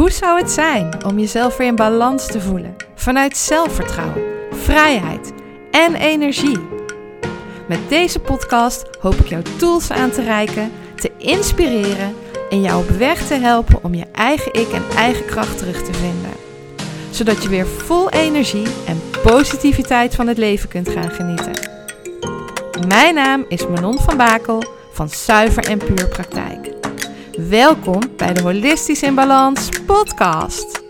Hoe zou het zijn om jezelf weer in balans te voelen? Vanuit zelfvertrouwen, vrijheid en energie. Met deze podcast hoop ik jou tools aan te reiken, te inspireren en jou op weg te helpen om je eigen ik en eigen kracht terug te vinden. Zodat je weer vol energie en positiviteit van het leven kunt gaan genieten. Mijn naam is Manon van Bakel van Zuiver en Puur Praktijk. Welkom bij de Holistisch in Balans podcast.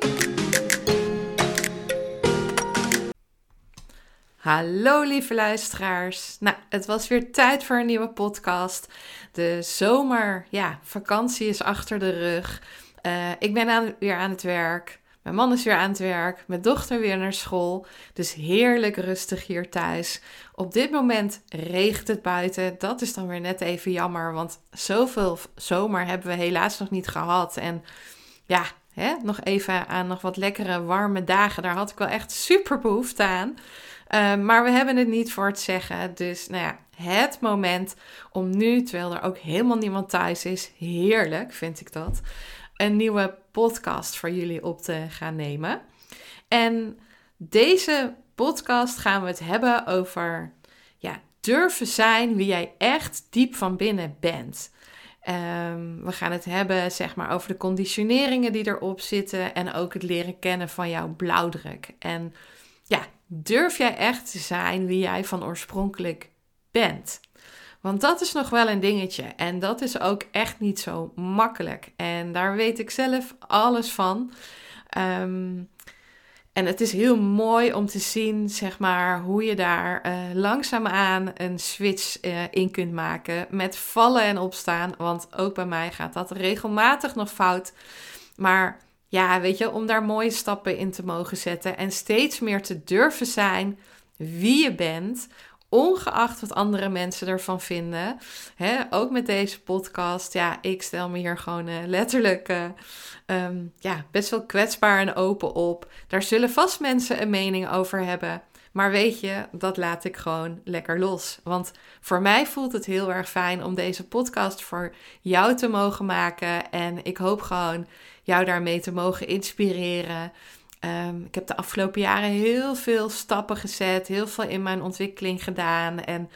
Hallo lieve luisteraars. Nou, het was weer tijd voor een nieuwe podcast. De zomer, ja, vakantie is achter de rug. Uh, ik ben aan, weer aan het werk. Mijn man is weer aan het werk, mijn dochter weer naar school. Dus heerlijk rustig hier thuis. Op dit moment regent het buiten. Dat is dan weer net even jammer, want zoveel zomer hebben we helaas nog niet gehad. En ja, hè, nog even aan nog wat lekkere warme dagen. Daar had ik wel echt super behoefte aan. Uh, maar we hebben het niet voor het zeggen. Dus nou ja, het moment om nu, terwijl er ook helemaal niemand thuis is, heerlijk vind ik dat een nieuwe podcast voor jullie op te gaan nemen. En deze podcast gaan we het hebben over ja, durven zijn wie jij echt diep van binnen bent. Um, we gaan het hebben zeg maar, over de conditioneringen die erop zitten en ook het leren kennen van jouw blauwdruk. En ja, durf jij echt te zijn wie jij van oorspronkelijk bent? Want dat is nog wel een dingetje. En dat is ook echt niet zo makkelijk. En daar weet ik zelf alles van. Um, en het is heel mooi om te zien, zeg maar, hoe je daar uh, langzaamaan een switch uh, in kunt maken. Met vallen en opstaan. Want ook bij mij gaat dat regelmatig nog fout. Maar ja, weet je, om daar mooie stappen in te mogen zetten. En steeds meer te durven zijn wie je bent ongeacht wat andere mensen ervan vinden. Hè, ook met deze podcast. Ja, ik stel me hier gewoon uh, letterlijk uh, um, ja, best wel kwetsbaar en open op. Daar zullen vast mensen een mening over hebben. Maar weet je, dat laat ik gewoon lekker los. Want voor mij voelt het heel erg fijn om deze podcast voor jou te mogen maken. En ik hoop gewoon jou daarmee te mogen inspireren. Um, ik heb de afgelopen jaren heel veel stappen gezet, heel veel in mijn ontwikkeling gedaan. En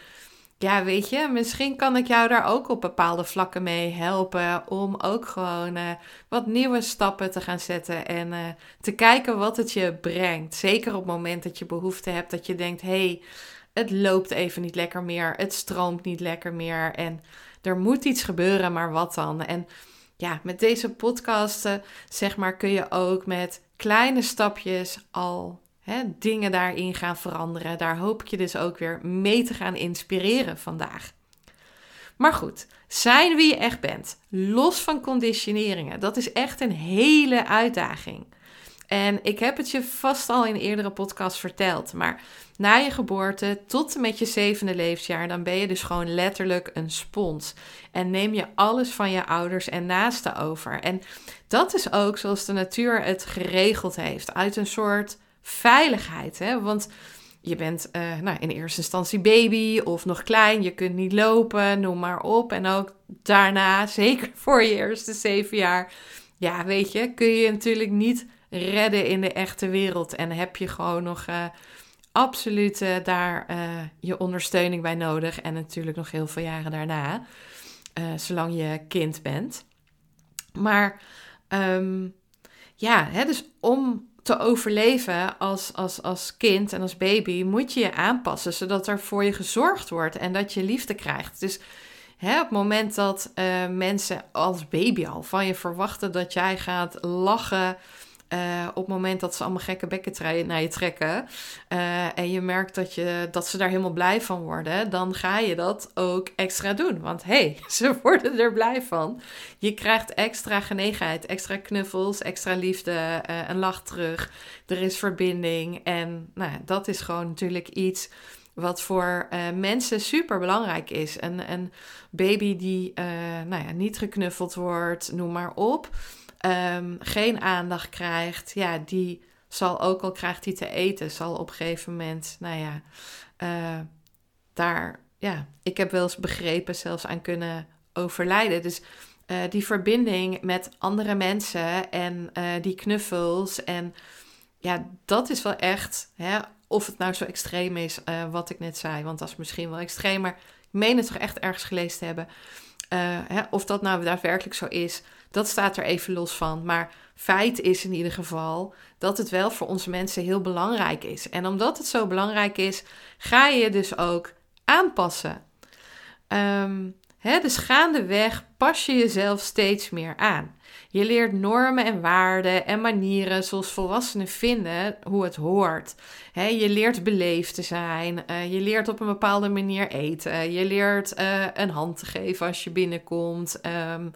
ja, weet je, misschien kan ik jou daar ook op bepaalde vlakken mee helpen. Om ook gewoon uh, wat nieuwe stappen te gaan zetten. En uh, te kijken wat het je brengt. Zeker op het moment dat je behoefte hebt dat je denkt: hey, het loopt even niet lekker meer. Het stroomt niet lekker meer. En er moet iets gebeuren, maar wat dan? En ja, met deze podcasten, zeg maar, kun je ook met kleine stapjes al hè, dingen daarin gaan veranderen. Daar hoop ik je dus ook weer mee te gaan inspireren vandaag. Maar goed, zijn wie je echt bent, los van conditioneringen, dat is echt een hele uitdaging. En ik heb het je vast al in eerdere podcasts verteld, maar na je geboorte tot en met je zevende levensjaar, dan ben je dus gewoon letterlijk een spons. En neem je alles van je ouders en naasten over. En dat is ook zoals de natuur het geregeld heeft, uit een soort veiligheid. Hè? Want je bent uh, nou, in eerste instantie baby of nog klein, je kunt niet lopen, noem maar op. En ook daarna, zeker voor je eerste zeven jaar, ja, weet je, kun je natuurlijk niet redden in de echte wereld. En heb je gewoon nog uh, absoluut uh, daar uh, je ondersteuning bij nodig. En natuurlijk nog heel veel jaren daarna, zolang je kind bent. Maar um, ja, hè, dus om te overleven als, als, als kind en als baby moet je je aanpassen, zodat er voor je gezorgd wordt en dat je liefde krijgt. Dus Hè, op het moment dat mensen als baby al van je verwachten dat jij gaat lachen, uh, op het moment dat ze allemaal gekke bekken naar je trekken uh, en je merkt dat, je, dat ze daar helemaal blij van worden, dan ga je dat ook extra doen. Want hey, ze worden er blij van. Je krijgt extra genegenheid, extra knuffels, extra liefde, uh, een lach terug. Er is verbinding en nou, dat is gewoon natuurlijk iets wat voor mensen super belangrijk is. Een, een baby die nou ja, niet geknuffeld wordt, noem maar op um, geen aandacht krijgt, ja, die zal ook al krijgt hij te eten, zal op een gegeven moment, nou ja, uh, daar, ja, ik heb wel eens begrepen zelfs aan kunnen overlijden. Dus die verbinding met andere mensen en die knuffels. En ja, dat is wel echt, hè, of het nou zo extreem is wat ik net zei, want dat is misschien wel extreem, maar ik meen het toch echt ergens gelezen te hebben. hè, of dat nou daadwerkelijk zo is, dat staat er even los van. Maar feit is in ieder geval dat het wel voor onze mensen heel belangrijk is. En omdat het zo belangrijk is, ga je dus ook aanpassen. Um, hè, dus gaandeweg pas je jezelf steeds meer aan. Je leert normen en waarden en manieren zoals volwassenen vinden hoe het hoort. je leert beleefd te zijn. Eh, je leert op een bepaalde manier eten. Je leert uh, een hand te geven als je binnenkomt. Um,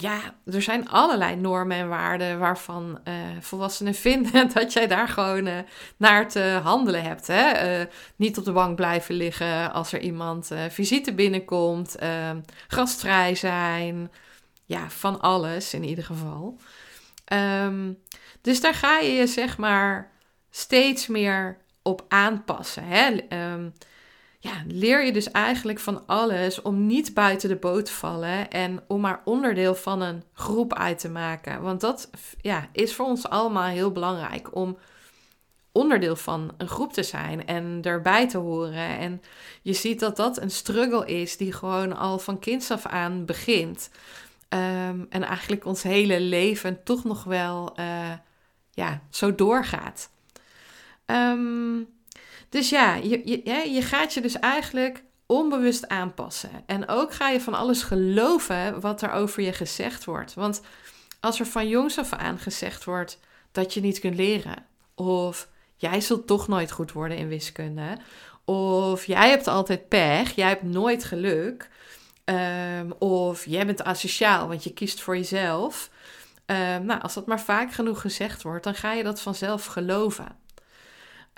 ja, er zijn allerlei normen en waarden waarvan uh, volwassenen vinden dat jij daar gewoon uh, naar te handelen hebt. Hè? Uh, niet op de bank blijven liggen als er iemand visite binnenkomt. gastvrij zijn. Ja, van alles in ieder geval. Um, dus daar ga je je zeg maar steeds meer op aanpassen. Hè? Um, ja, leer je dus eigenlijk van alles om niet buiten de boot te vallen en om maar onderdeel van een groep uit te maken. Want dat ja, is voor ons allemaal heel belangrijk om onderdeel van een groep te zijn en erbij te horen. En je ziet dat dat een struggle is die gewoon al van kinds af aan begint. Ehm, en eigenlijk ons hele leven toch nog wel uh, ja, zo doorgaat. Um, dus ja, je, je, je gaat je dus eigenlijk onbewust aanpassen. En ook ga je van alles geloven wat er over je gezegd wordt. Want als er van jongs af aan gezegd wordt dat je niet kunt leren, of jij zult toch nooit goed worden in wiskunde, of jij hebt altijd pech, jij hebt nooit geluk, um, of jij bent asociaal, want je kiest voor jezelf. Um, nou, als dat maar vaak genoeg gezegd wordt, dan ga je dat vanzelf geloven.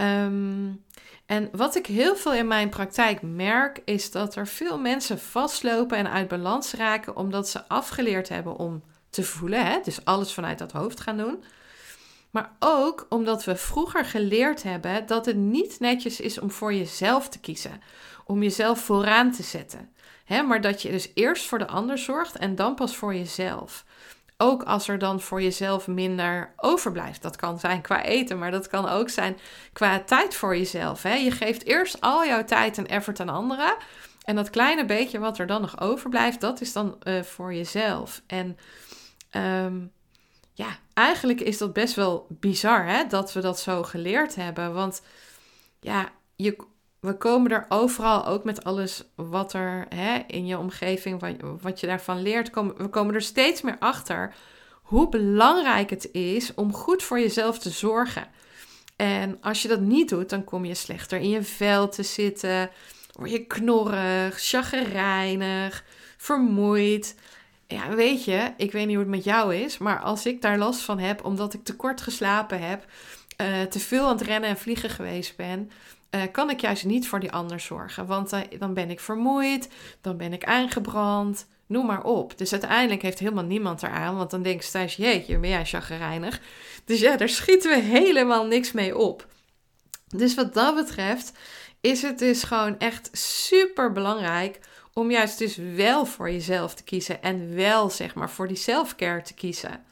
Um, en wat ik heel veel in mijn praktijk merk, is dat er veel mensen vastlopen en uit balans raken omdat ze afgeleerd hebben om te voelen. Hè? Dus alles vanuit dat hoofd gaan doen. Maar ook omdat we vroeger geleerd hebben dat het niet netjes is om voor jezelf te kiezen. Om jezelf vooraan te zetten. Hè? Maar dat je dus eerst voor de ander zorgt en dan pas voor jezelf. Ook als er dan voor jezelf minder overblijft. Dat kan zijn qua eten, maar dat kan ook zijn qua tijd voor jezelf. Hè? Je geeft eerst al jouw tijd en effort aan anderen. En dat kleine beetje wat er dan nog overblijft, dat is dan uh, voor jezelf. En um, ja, eigenlijk is dat best wel bizar hè, dat we dat zo geleerd hebben. Want ja, je, we komen er overal ook met alles wat er hè, in je omgeving, wat, je daarvan leert, we komen er steeds meer achter hoe belangrijk het is om goed voor jezelf te zorgen. En als je dat niet doet, dan kom je slechter in je vel te zitten, word je knorrig, chagrijnig, vermoeid. Ja, weet je, ik weet niet hoe het met jou is, maar als ik daar last van heb omdat ik te kort geslapen heb, uh, te veel aan het rennen en vliegen geweest ben, uh, kan ik juist niet voor die ander zorgen. Want uh, dan ben ik vermoeid, dan ben ik aangebrand, noem maar op. Dus uiteindelijk heeft helemaal niemand eraan, want dan denkt Stijs, jeetje, ben jij chagrijnig. Dus ja, daar schieten we helemaal niks mee op. Dus wat dat betreft is het dus gewoon echt super belangrijk om juist dus wel voor jezelf te kiezen en wel zeg maar voor die selfcare te kiezen.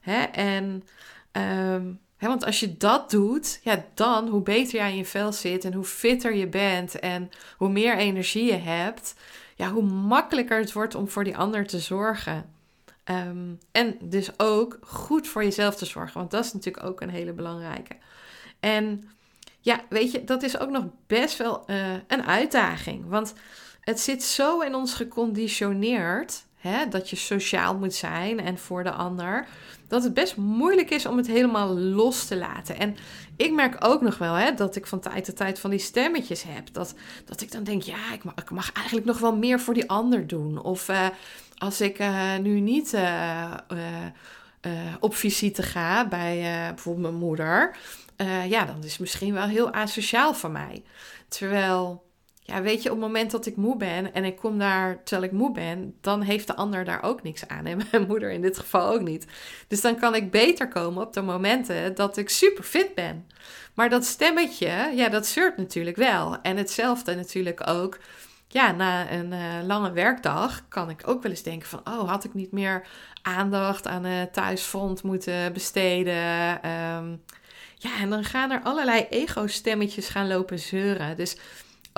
Hè? En um, want als je dat doet, ja, dan hoe beter jij in je vel zit en hoe fitter je bent en hoe meer energie je hebt, ja, hoe makkelijker het wordt om voor die ander te zorgen. Ehm, en dus ook goed voor jezelf te zorgen, want dat is natuurlijk ook een hele belangrijke. En ja, weet je, dat is ook nog best wel uh, een uitdaging, want het zit zo in ons geconditioneerd hè, dat je sociaal moet zijn en voor de ander dat het best moeilijk is om het helemaal los te laten. En ik merk ook nog wel hè, dat ik van tijd tot tijd van die stemmetjes heb. Dat, dat ik dan denk, ja, ik mag, ik mag eigenlijk nog wel meer voor die ander doen. Of uh, als ik uh, nu niet uh, op visite ga bij bijvoorbeeld mijn moeder. ja, dan is het misschien wel heel asociaal van mij. Terwijl ja, weet je, op het moment dat ik moe ben en ik kom daar terwijl ik moe ben, dan heeft de ander daar ook niks aan. En mijn moeder in dit geval ook niet. Dus dan kan ik beter komen op de momenten dat ik super fit ben. Maar dat stemmetje, ja, dat zeurt natuurlijk wel. En hetzelfde natuurlijk ook ja, na een uh, lange werkdag kan ik ook wel eens denken van, oh, had ik niet meer aandacht aan het thuisfront moeten besteden? Ehm, ja, en dan gaan er allerlei ego-stemmetjes gaan lopen zeuren. Dus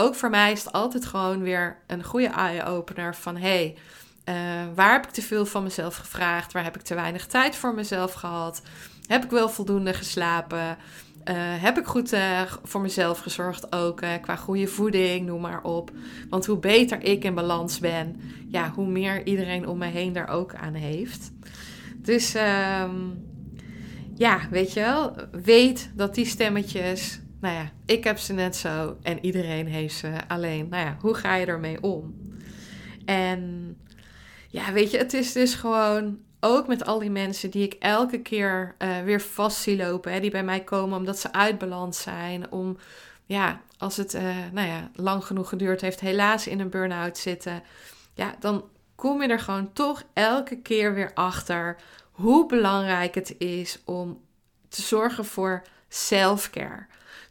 ook voor mij is het altijd gewoon weer een goede eye-opener van, hey, uh, waar heb ik te veel van mezelf gevraagd? Waar heb ik te weinig tijd voor mezelf gehad? Heb ik wel voldoende geslapen? Uh, heb ik goed uh, voor mezelf gezorgd ook qua goede voeding, noem maar op. Want hoe beter ik in balans ben, ja, hoe meer iedereen om mij heen daar ook aan heeft. Dus um, ja, weet je wel, weet dat die stemmetjes, nou ja, ik heb ze net zo en iedereen heeft ze. Alleen, nou ja, hoe ga je ermee om? En ja, weet je, het is dus gewoon ook met al die mensen die ik elke keer uh, weer vast zie lopen, hè, die bij mij komen omdat ze uit balans zijn, om ja, als het uh, nou ja, lang genoeg geduurd heeft, helaas in een burn-out zitten, ja, dan kom je er gewoon toch elke keer weer achter hoe belangrijk het is om te zorgen voor self-care.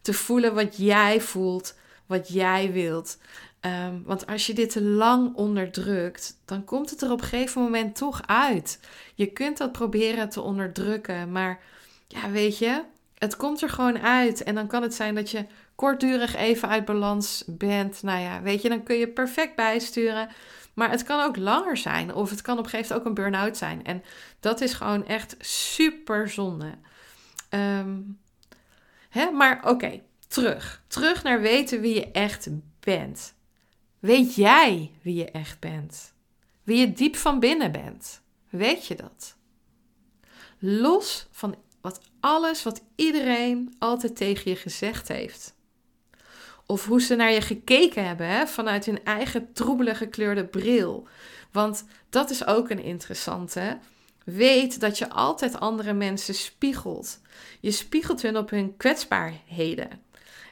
Te voelen wat jij voelt, wat jij wilt. Um, want als je dit te lang onderdrukt, dan komt het er op een gegeven moment toch uit. Je kunt dat proberen te onderdrukken, maar ja, weet je, het komt er gewoon uit. En dan kan het zijn dat je kortdurig even uit balans bent. Nou ja, weet je, dan kun je perfect bijsturen. Maar het kan ook langer zijn, of het kan op een gegeven moment ook een burn-out zijn. En dat is gewoon echt super zonde. Um, hè? Maar oké, terug. Terug naar weten wie je echt bent. Weet jij wie je echt bent? Wie je diep van binnen bent? Weet je dat? Los van wat alles wat iedereen altijd tegen je gezegd heeft. Of hoe ze naar je gekeken hebben hè, vanuit hun eigen troebele gekleurde bril. Want dat is ook een interessante. Weet dat je altijd andere mensen spiegelt. Je spiegelt hun op hun kwetsbaarheden.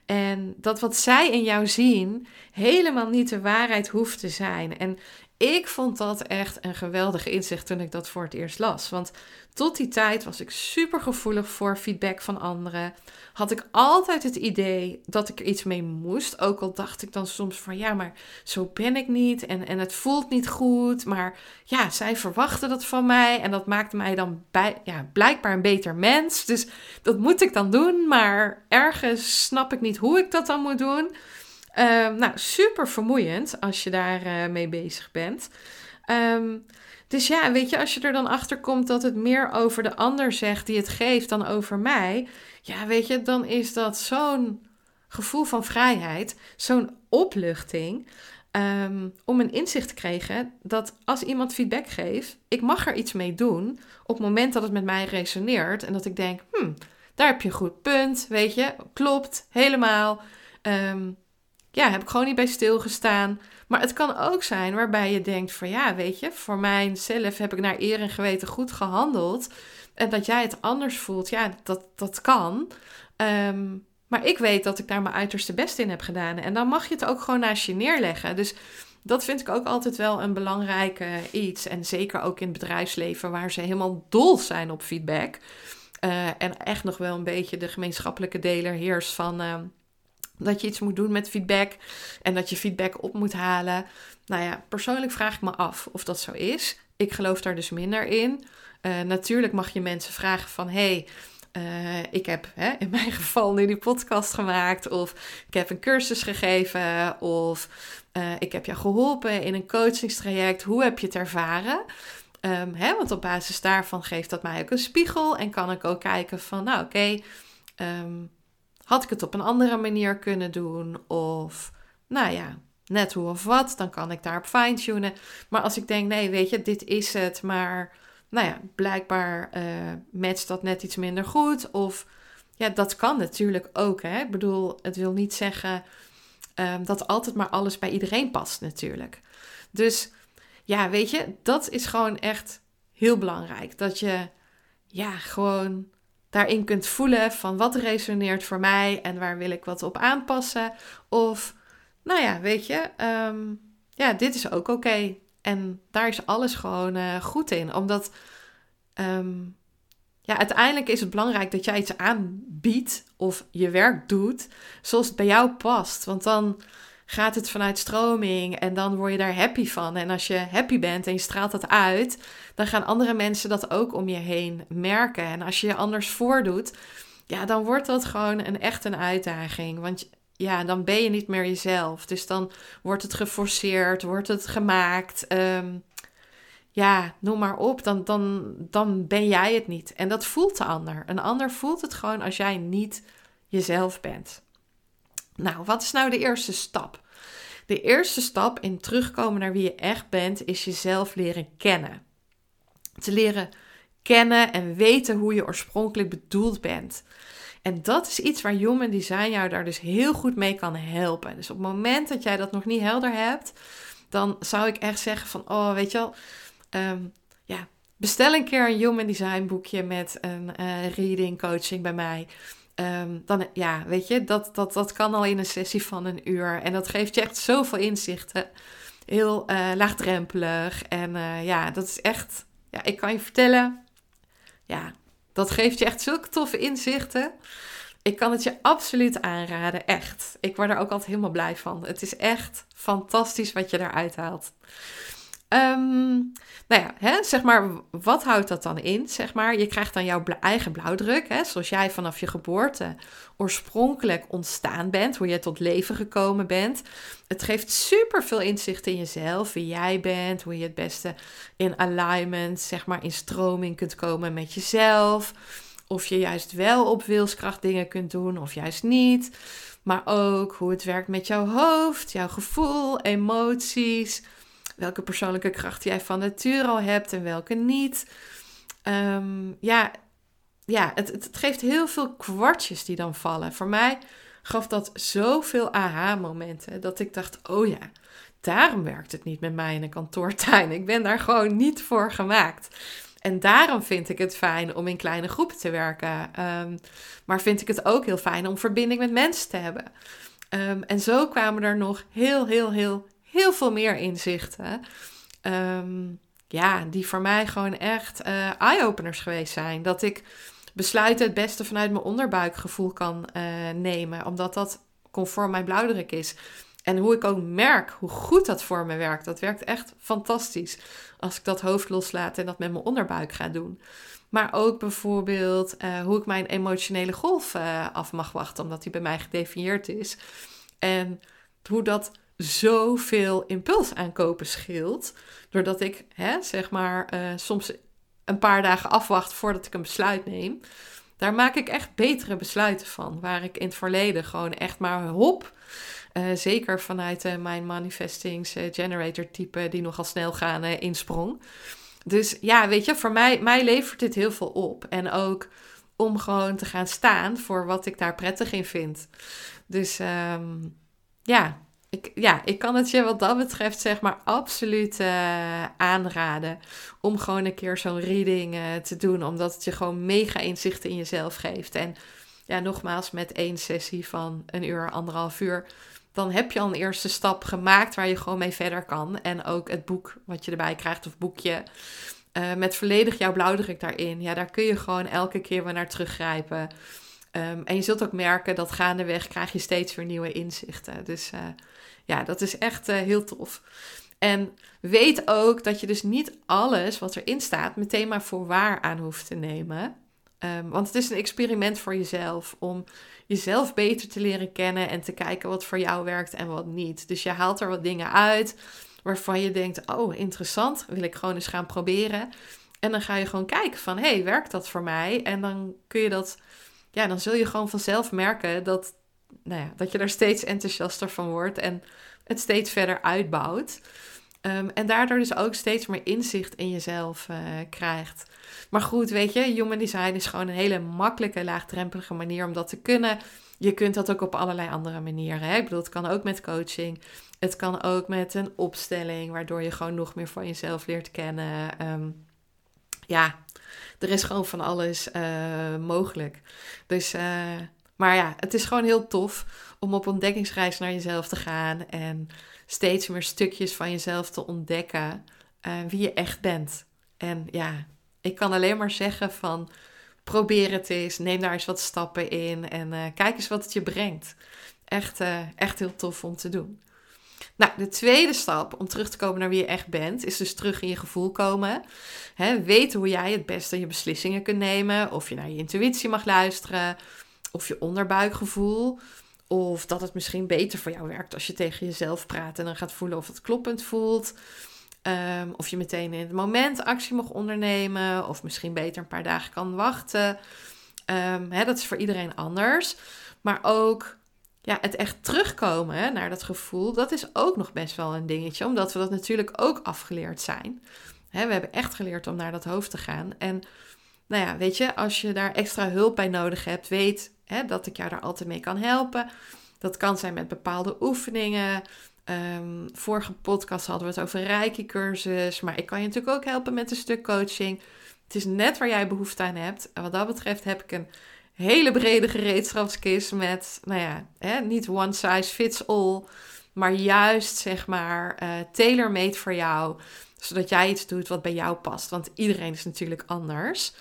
En dat wat zij in jou zien helemaal niet de waarheid hoeft te zijn. En ik vond dat echt een geweldig inzicht toen ik dat voor het eerst las. Want tot die tijd was ik super gevoelig voor feedback van anderen. Had ik altijd het idee dat ik er iets mee moest. Ook al dacht ik dan soms van ja, maar zo ben ik niet. En, en het voelt niet goed. Maar ja, zij verwachten dat van mij. En dat maakte mij dan bij, ja, blijkbaar een beter mens. Dus dat moet ik dan doen. Maar ergens snap ik niet hoe ik dat dan moet doen. Uh, nou, super vermoeiend als je daar uh, mee bezig bent. Um, dus ja, weet je, als je er dan achter komt dat het meer over de ander zegt die het geeft dan over mij, ja, weet je, dan is dat zo'n gevoel van vrijheid, zo'n opluchting. Um, om een inzicht te krijgen dat als iemand feedback geeft, ik mag er iets mee doen op het moment dat het met mij resoneert en dat ik denk, hmm, daar heb je een goed punt, weet je, klopt, helemaal. Um, ja, heb ik gewoon niet bij stilgestaan. Maar het kan ook zijn waarbij je denkt van ja, weet je, voor mijzelf heb ik naar eer en geweten goed gehandeld. En dat jij het anders voelt, ja, dat, dat kan. Ehm, maar ik weet dat ik daar mijn uiterste best in heb gedaan. En dan mag je het ook gewoon naast je neerleggen. Dus dat vind ik ook altijd wel een belangrijk iets. En zeker ook in het bedrijfsleven, waar ze helemaal dol zijn op feedback. Uh, en echt nog wel een beetje de gemeenschappelijke deler heerst van. Uh, dat je iets moet doen met feedback en dat je feedback op moet halen. Nou ja, persoonlijk vraag ik me af of dat zo is. Ik geloof daar dus minder in. Uh, natuurlijk mag je mensen vragen van hey, uh, ik heb hè, in mijn geval nu die podcast gemaakt of ik heb een cursus gegeven of uh, ik heb jou geholpen in een coachingstraject. Hoe heb je het ervaren? Um, hè, want op basis daarvan geeft dat mij ook een spiegel en kan ik ook kijken van nou oké, um, had ik het op een andere manier kunnen doen? Of, nou ja, net hoe of wat, dan kan ik daarop fine-tunen. Maar als ik denk, nee, weet je, dit is het, maar nou ja, blijkbaar uh, matcht dat net iets minder goed. Of ja, dat kan natuurlijk ook. Hè? Ik bedoel, het wil niet zeggen um, dat altijd maar alles bij iedereen past, natuurlijk. Dus ja, weet je, dat is gewoon echt heel belangrijk. Dat je ja, gewoon daarin kunt voelen van wat resoneert voor mij en waar wil ik wat op aanpassen. Of, nou ja, weet je, um, ja, dit is ook oké. En daar is alles gewoon uh, goed in. Omdat, um, ja, uiteindelijk is het belangrijk dat jij iets aanbiedt of je werk doet zoals het bij jou past. Want dan, gaat het vanuit stroming en dan word je daar happy van. En als je happy bent en je straalt dat uit, dan gaan andere mensen dat ook om je heen merken. En als je je anders voordoet, ja, dan wordt dat gewoon een echt een uitdaging. Want ja, dan ben je niet meer jezelf. Dus dan wordt het geforceerd, wordt het gemaakt. Ehm, ja, noem maar op. Dan, dan, dan ben jij het niet. En dat voelt de ander. Een ander voelt het gewoon als jij niet jezelf bent. Nou, wat is nou de eerste stap? De eerste stap in terugkomen naar wie je echt bent, is jezelf leren kennen. Te leren kennen en weten hoe je oorspronkelijk bedoeld bent. En dat is iets waar Human Design jou daar dus heel goed mee kan helpen. Dus op het moment dat jij dat nog niet helder hebt, dan zou ik echt zeggen van, oh, weet je wel, ehm, ja, bestel een keer een Human Design boekje met een uh, reading coaching bij mij. Um, dan, ja, weet je, dat, dat, dat kan al in een sessie van een uur. En dat geeft je echt zoveel inzichten. Heel uh, laagdrempelig. En uh, ja, dat is echt, ja, ik kan je vertellen, ja, dat geeft je echt zulke toffe inzichten. Ik kan het je absoluut aanraden, echt. Ik word er ook altijd helemaal blij van. Het is echt fantastisch wat je eruit haalt. Um, nou ja, hè, zeg maar, wat houdt dat dan in? Zeg maar, je krijgt dan jouw eigen blauwdruk, hè, zoals jij vanaf je geboorte oorspronkelijk ontstaan bent, hoe je tot leven gekomen bent. Het geeft super veel inzicht in jezelf, wie jij bent, hoe je het beste in alignment, zeg maar, in stroming kunt komen met jezelf. Of je juist wel op wilskracht dingen kunt doen, of juist niet. Maar ook hoe het werkt met jouw hoofd, jouw gevoel, emoties welke persoonlijke kracht jij van nature al hebt en welke niet. Ehm, ja, ja het, het, geeft heel veel kwartjes die dan vallen. Voor mij gaf dat zoveel aha-momenten dat ik dacht: oh ja, daarom werkt het niet met mij in een kantoortuin. Ik ben daar gewoon niet voor gemaakt. En daarom vind ik het fijn om in kleine groepen te werken. Ehm, maar vind ik het ook heel fijn om verbinding met mensen te hebben. Ehm, en zo kwamen er nog heel, heel, heel, heel veel meer inzichten. Ehm, ja, die voor mij gewoon echt uh, eye-openers geweest zijn. Dat ik besluiten het beste vanuit mijn onderbuikgevoel kan uh, nemen, omdat dat conform mijn blauwdruk is. En hoe ik ook merk hoe goed dat voor me werkt. Dat werkt echt fantastisch. Als ik dat hoofd loslaat en dat met mijn onderbuik ga doen. Maar ook bijvoorbeeld uh, hoe ik mijn emotionele golf af mag wachten, omdat die bij mij gedefinieerd is. En hoe dat zoveel impuls aankopen scheelt. Doordat ik, hè, zeg maar, uh, soms een paar dagen afwacht voordat ik een besluit neem. Daar maak ik echt betere besluiten van. Waar ik in het verleden gewoon echt maar hop. Uh, zeker vanuit uh, mijn manifestings generator type die nogal snel gaan insprong. Dus ja, weet je, voor mij, mij levert dit heel veel op. En ook om gewoon te gaan staan voor wat ik daar prettig in vind. Dus um, ja, ik, ja, ik kan het je wat dat betreft zeg maar absoluut uh, aanraden om gewoon een keer zo'n reading uh, te doen, omdat het je gewoon mega inzichten in jezelf geeft. En ja, nogmaals, met één sessie van een uur, anderhalf uur, dan heb je al een eerste stap gemaakt waar je gewoon mee verder kan. En ook het boek wat je erbij krijgt, of boekje, uh, met volledig jouw blauwdruk daarin. Ja, daar kun je gewoon elke keer weer naar teruggrijpen. Um, en je zult ook merken dat gaandeweg krijg je steeds weer nieuwe inzichten. Dus ja, dat is echt uh, heel tof. En weet ook dat je dus niet alles wat erin staat meteen maar voor waar aan hoeft te nemen. Um, want het is een experiment voor jezelf om jezelf beter te leren kennen en te kijken wat voor jou werkt en wat niet. Dus je haalt er wat dingen uit waarvan je denkt: oh, interessant, wil ik gewoon eens gaan proberen. En dan ga je gewoon kijken van: hey, werkt dat voor mij? En dan kun je dat, ja, dan zul je gewoon vanzelf merken dat nou ja, dat je er steeds enthousiaster van wordt en het steeds verder uitbouwt. Um, en daardoor dus ook steeds meer inzicht in jezelf uh, krijgt. Maar goed, weet je, human design is gewoon een hele makkelijke, laagdrempelige manier om dat te kunnen. Je kunt dat ook op allerlei andere manieren. Hè? Ik bedoel, het kan ook met coaching. Het kan ook met een opstelling, waardoor je gewoon nog meer van jezelf leert kennen. Um, ja, er is gewoon van alles uh, mogelijk. Dus uh, maar ja, het is gewoon heel tof om op ontdekkingsreis naar jezelf te gaan en steeds meer stukjes van jezelf te ontdekken uh, wie je echt bent. En ja, ik kan alleen maar zeggen van probeer het eens, neem daar eens wat stappen in en uh, kijk eens wat het je brengt. Echt, uh, echt heel tof om te doen. Nou, de tweede stap om terug te komen naar wie je echt bent, is dus terug in je gevoel komen. He, weten hoe jij het beste je beslissingen kunt nemen. Of je naar je intuïtie mag luisteren. Of je onderbuikgevoel. Of dat het misschien beter voor jou werkt als je tegen jezelf praat en dan gaat voelen of het kloppend voelt. Ehm, of je meteen in het moment actie mag ondernemen. Of misschien beter een paar dagen kan wachten. Um, dat is voor iedereen anders. Maar ook ja, het echt terugkomen naar dat gevoel, dat is ook nog best wel een dingetje. Omdat we dat natuurlijk ook afgeleerd zijn. we hebben echt geleerd om naar dat hoofd te gaan. En nou ja, weet je, als je daar extra hulp bij nodig hebt, weet dat ik jou daar altijd mee kan helpen. Dat kan zijn met bepaalde oefeningen. Um, vorige podcast hadden we het over Reiki-cursus. Maar ik kan je natuurlijk ook helpen met een stuk coaching. Het is net waar jij behoefte aan hebt. En wat dat betreft heb ik een hele brede gereedschapskist met, nou ja, hè, niet one size fits all. Maar juist, zeg maar, uh, tailor-made voor jou. Zodat jij iets doet wat bij jou past. Want iedereen is natuurlijk anders.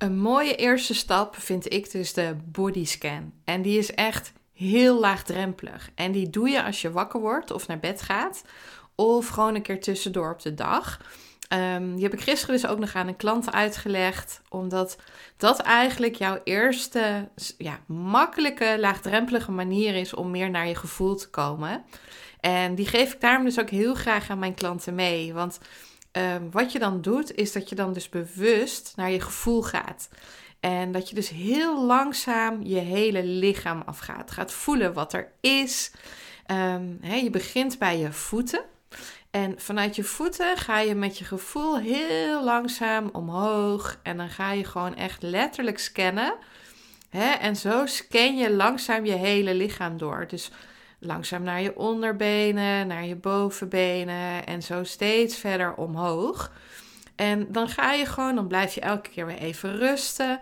Een mooie eerste stap vind ik dus de bodyscan. En die is echt heel laagdrempelig. En die doe je als je wakker wordt of naar bed gaat. Of gewoon een keer tussendoor op de dag. Um, die heb ik gisteren dus ook nog aan een klant uitgelegd. Omdat dat eigenlijk jouw eerste ja, makkelijke, laagdrempelige manier is om meer naar je gevoel te komen. En die geef ik daarom dus ook heel graag aan mijn klanten mee. Want um, wat je dan doet, is dat je dan dus bewust naar je gevoel gaat. En dat je dus heel langzaam je hele lichaam afgaat. Gaat voelen wat er is. Um, je begint bij je voeten. En vanuit je voeten ga je met je gevoel heel langzaam omhoog. En dan ga je gewoon echt letterlijk scannen. En zo scan je langzaam je hele lichaam door. Dus langzaam naar je onderbenen, naar je bovenbenen en zo steeds verder omhoog. En dan ga je gewoon, dan blijf je elke keer weer even rusten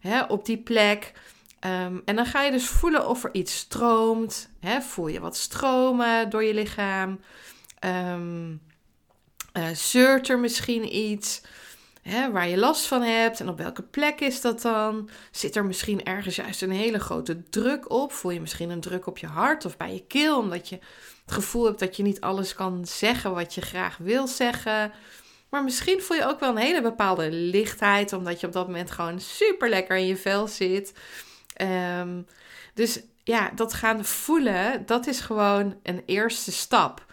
hè, op die plek. Ehm, en dan ga je dus voelen of er iets stroomt. Hè, voel je wat stromen door je lichaam? Um, zeurt er misschien iets hè, waar je last van hebt? En op welke plek is dat dan? Zit er misschien ergens juist een hele grote druk op? Voel je misschien een druk op je hart of bij je keel, omdat je het gevoel hebt dat je niet alles kan zeggen wat je graag wil zeggen? Maar misschien voel je ook wel een hele bepaalde lichtheid, omdat je op dat moment gewoon super lekker in je vel zit. Um, dus ja, dat gaan voelen, dat is gewoon een eerste stap.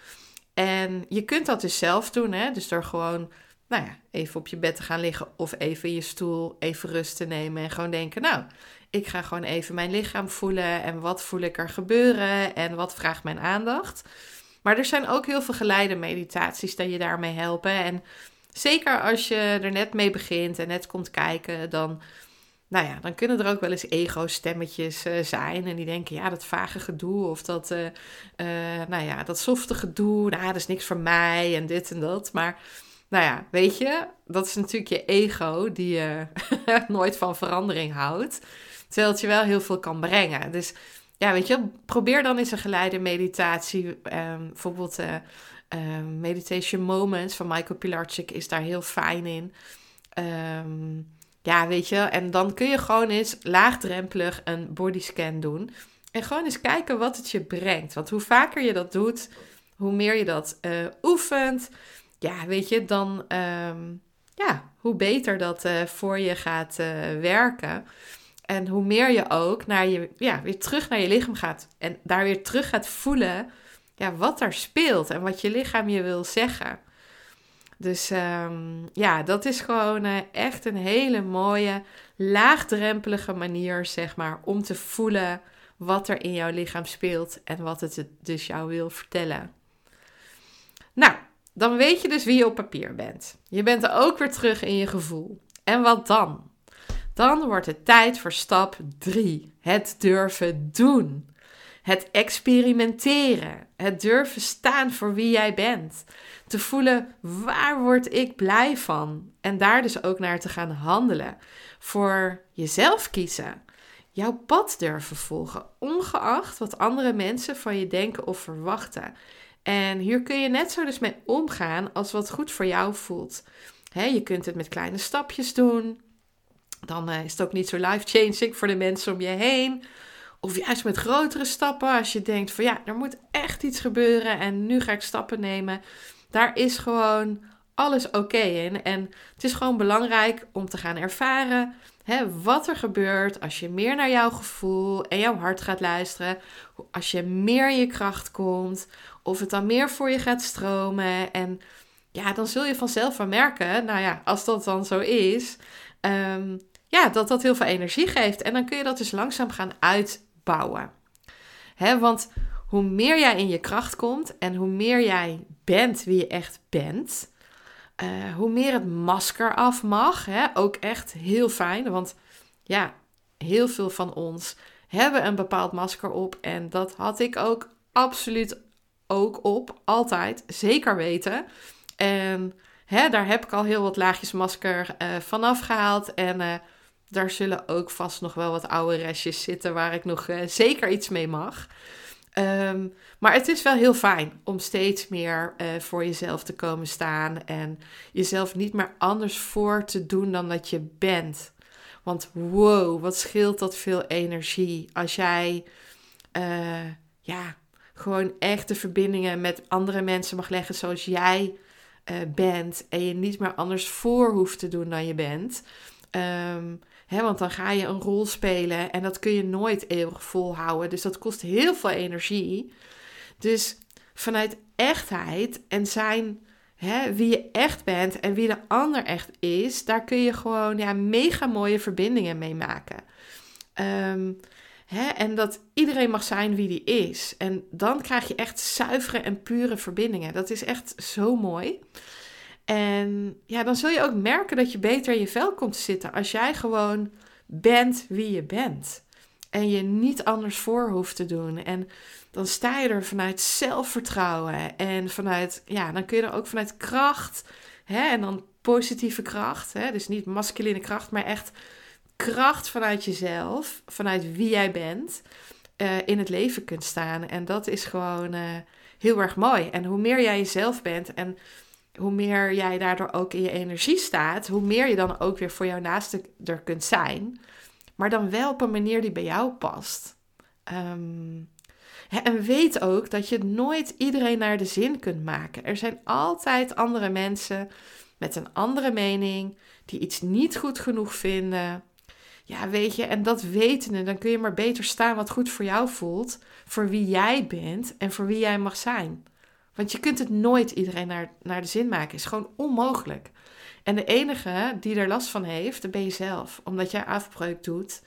En je kunt dat dus zelf doen, hè? dus door gewoon nou ja, even op je bed te gaan liggen of even in je stoel, even rust te nemen en gewoon denken, nou, ik ga gewoon even mijn lichaam voelen en wat voel ik er gebeuren en wat vraagt mijn aandacht. Maar er zijn ook heel veel geleide meditaties die je daarmee helpen. En zeker als je er net mee begint en net komt kijken, dan nou ja, dan kunnen er ook wel eens ego-stemmetjes uh, zijn. En die denken, ja, dat vage gedoe of dat, uh, nou ja, dat softe gedoe, nou, dat is niks voor mij en dit en dat. Maar, nou ja, weet je, dat is natuurlijk je ego die je nooit van verandering houdt. Terwijl het je wel heel veel kan brengen. Dus ja, weet je, probeer dan eens een geleide meditatie. Um, bijvoorbeeld um, Meditation Moments van Michael Pilarczyk is daar heel fijn in. Um, ja, weet je, en dan kun je gewoon eens laagdrempelig een bodyscan doen. En gewoon eens kijken wat het je brengt. Want hoe vaker je dat doet, hoe meer je dat uh, oefent, ja, weet je, dan um, ja, hoe beter dat uh, voor je gaat uh, werken. En hoe meer je ook naar je, ja, weer terug naar je lichaam gaat. En daar weer terug gaat voelen ja, wat er speelt en wat je lichaam je wil zeggen. Dus um, ja, dat is gewoon uh, echt een hele mooie, laagdrempelige manier, zeg maar, om te voelen wat er in jouw lichaam speelt en wat het dus jou wil vertellen. Nou, dan weet je dus wie je op papier bent. Je bent er ook weer terug in je gevoel. En wat dan? Dan wordt het tijd voor stap 3. Het durven doen. Het experimenteren. Het durven staan voor wie jij bent. Te voelen waar word ik blij van. En daar dus ook naar te gaan handelen. Voor jezelf kiezen. Jouw pad durven volgen. Ongeacht wat andere mensen van je denken of verwachten. En hier kun je net zo dus mee omgaan als wat goed voor jou voelt. je kunt het met kleine stapjes doen. Dan eh, is het ook niet zo life-changing voor de mensen om je heen. Of juist met grotere stappen, als je denkt van ja, er moet echt iets gebeuren en nu ga ik stappen nemen. Daar is gewoon alles oké in. En het is gewoon belangrijk om te gaan ervaren hè, wat er gebeurt als je meer naar jouw gevoel en jouw hart gaat luisteren. Als je meer in je kracht komt. Of het dan meer voor je gaat stromen. En ja, dan zul je vanzelf wel merken, nou ja, als dat dan zo is, um, ja, dat dat heel veel energie geeft. En dan kun je dat dus langzaam gaan uitbouwen. Hè, want hoe meer jij in je kracht komt en hoe meer jij bent wie je echt bent, uh, hoe meer het masker af mag. Hè, ook echt heel fijn, want ja, heel veel van ons hebben een bepaald masker op. En dat had ik ook absoluut ook op, altijd, zeker weten. En hè, daar heb ik al heel wat laagjes masker uh, vanaf gehaald. En uh, daar zullen ook vast nog wel wat oude restjes zitten waar ik nog uh, zeker iets mee mag. Um, maar het is wel heel fijn om steeds meer voor jezelf te komen staan en jezelf niet meer anders voor te doen dan dat je bent. Want wow, wat scheelt dat veel energie als jij ja, gewoon echte verbindingen met andere mensen mag leggen zoals jij uh, bent en je niet meer anders voor hoeft te doen dan je bent. Um, hè, want dan ga je een rol spelen en dat kun je nooit eeuwig volhouden. Dus dat kost heel veel energie. Dus vanuit echtheid en zijn hè, wie je echt bent en wie de ander echt is, daar kun je gewoon ja, mega mooie verbindingen mee maken. Um, Hè? En dat iedereen mag zijn wie die is. En dan krijg je echt zuivere en pure verbindingen. Dat is echt zo mooi. En ja, dan zul je ook merken dat je beter in je vel komt te zitten als jij gewoon bent wie je bent. En je niet anders voor hoeft te doen. En dan sta je er vanuit zelfvertrouwen. En vanuit, ja, dan kun je er ook vanuit kracht. Hè? En dan positieve kracht. Hè? Dus niet masculine kracht, maar echt kracht vanuit jezelf, vanuit wie jij bent, uh, in het leven kunt staan. En dat is gewoon uh, heel erg mooi. En hoe meer jij jezelf bent en hoe meer jij daardoor ook in je energie staat, hoe meer je dan ook weer voor jouw naaste er kunt zijn. Maar dan wel op een manier die bij jou past. Um, en weet ook dat je nooit iedereen naar de zin kunt maken. Er zijn altijd andere mensen met een andere mening die iets niet goed genoeg vinden. Ja, weet je, en dat wetende, dan kun je maar beter staan wat goed voor jou voelt, voor wie jij bent en voor wie jij mag zijn. Want je kunt het nooit iedereen naar, naar de zin maken, is gewoon onmogelijk. En de enige die er last van heeft, dat ben je zelf, omdat jij afbreuk doet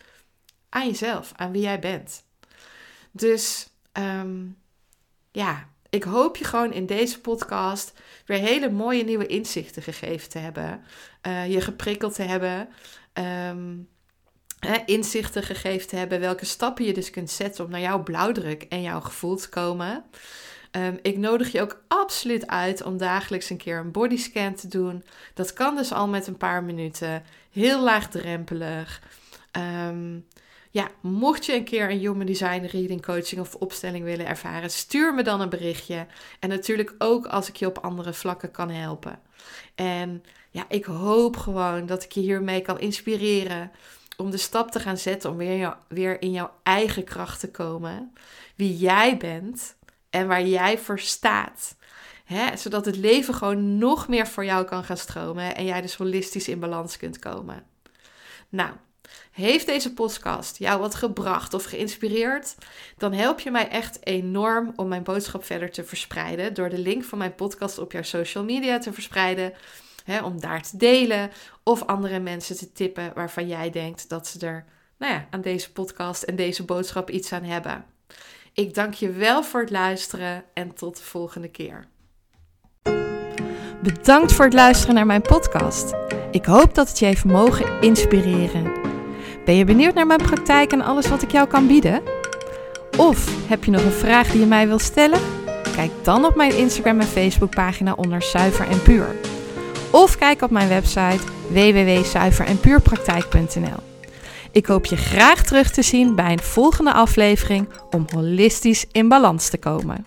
aan jezelf, aan wie jij bent. Dus um, ja, ik hoop je gewoon in deze podcast weer hele mooie nieuwe inzichten gegeven te hebben, uh, je geprikkeld te hebben. Um, inzichten gegeven te hebben welke stappen je dus kunt zetten om naar jouw blauwdruk en jouw gevoel te komen. Um, ik nodig je ook absoluut uit om dagelijks een keer een bodyscan te doen. Dat kan dus al met een paar minuten. Heel laagdrempelig. Um, ja, mocht je een keer een Human Design Reading Coaching of opstelling willen ervaren, stuur me dan een berichtje. En natuurlijk ook als ik je op andere vlakken kan helpen. En ja, ik hoop gewoon dat ik je hiermee kan inspireren om de stap te gaan zetten om weer, weer in jouw eigen kracht te komen. Wie jij bent en waar jij voor staat. Hè? Zodat het leven gewoon nog meer voor jou kan gaan stromen en jij dus holistisch in balans kunt komen. Nou, heeft deze podcast jou wat gebracht of geïnspireerd? Dan help je mij echt enorm om mijn boodschap verder te verspreiden door de link van mijn podcast op jouw social media te verspreiden Hè, om daar te delen of andere mensen te tippen waarvan jij denkt dat ze er nou ja, aan deze podcast en deze boodschap iets aan hebben. Ik dank je wel voor het luisteren en tot de volgende keer. Bedankt voor het luisteren naar mijn podcast. Ik hoop dat het je heeft mogen inspireren. Ben je benieuwd naar mijn praktijk en alles wat ik jou kan bieden? Of heb je nog een vraag die je mij wilt stellen? Kijk dan op mijn Instagram en Facebook pagina onder Zuiver en Puur. Of kijk op mijn website www.zuiverenpuurpraktijk.nl. Ik hoop je graag terug te zien bij een volgende aflevering om holistisch in balans te komen.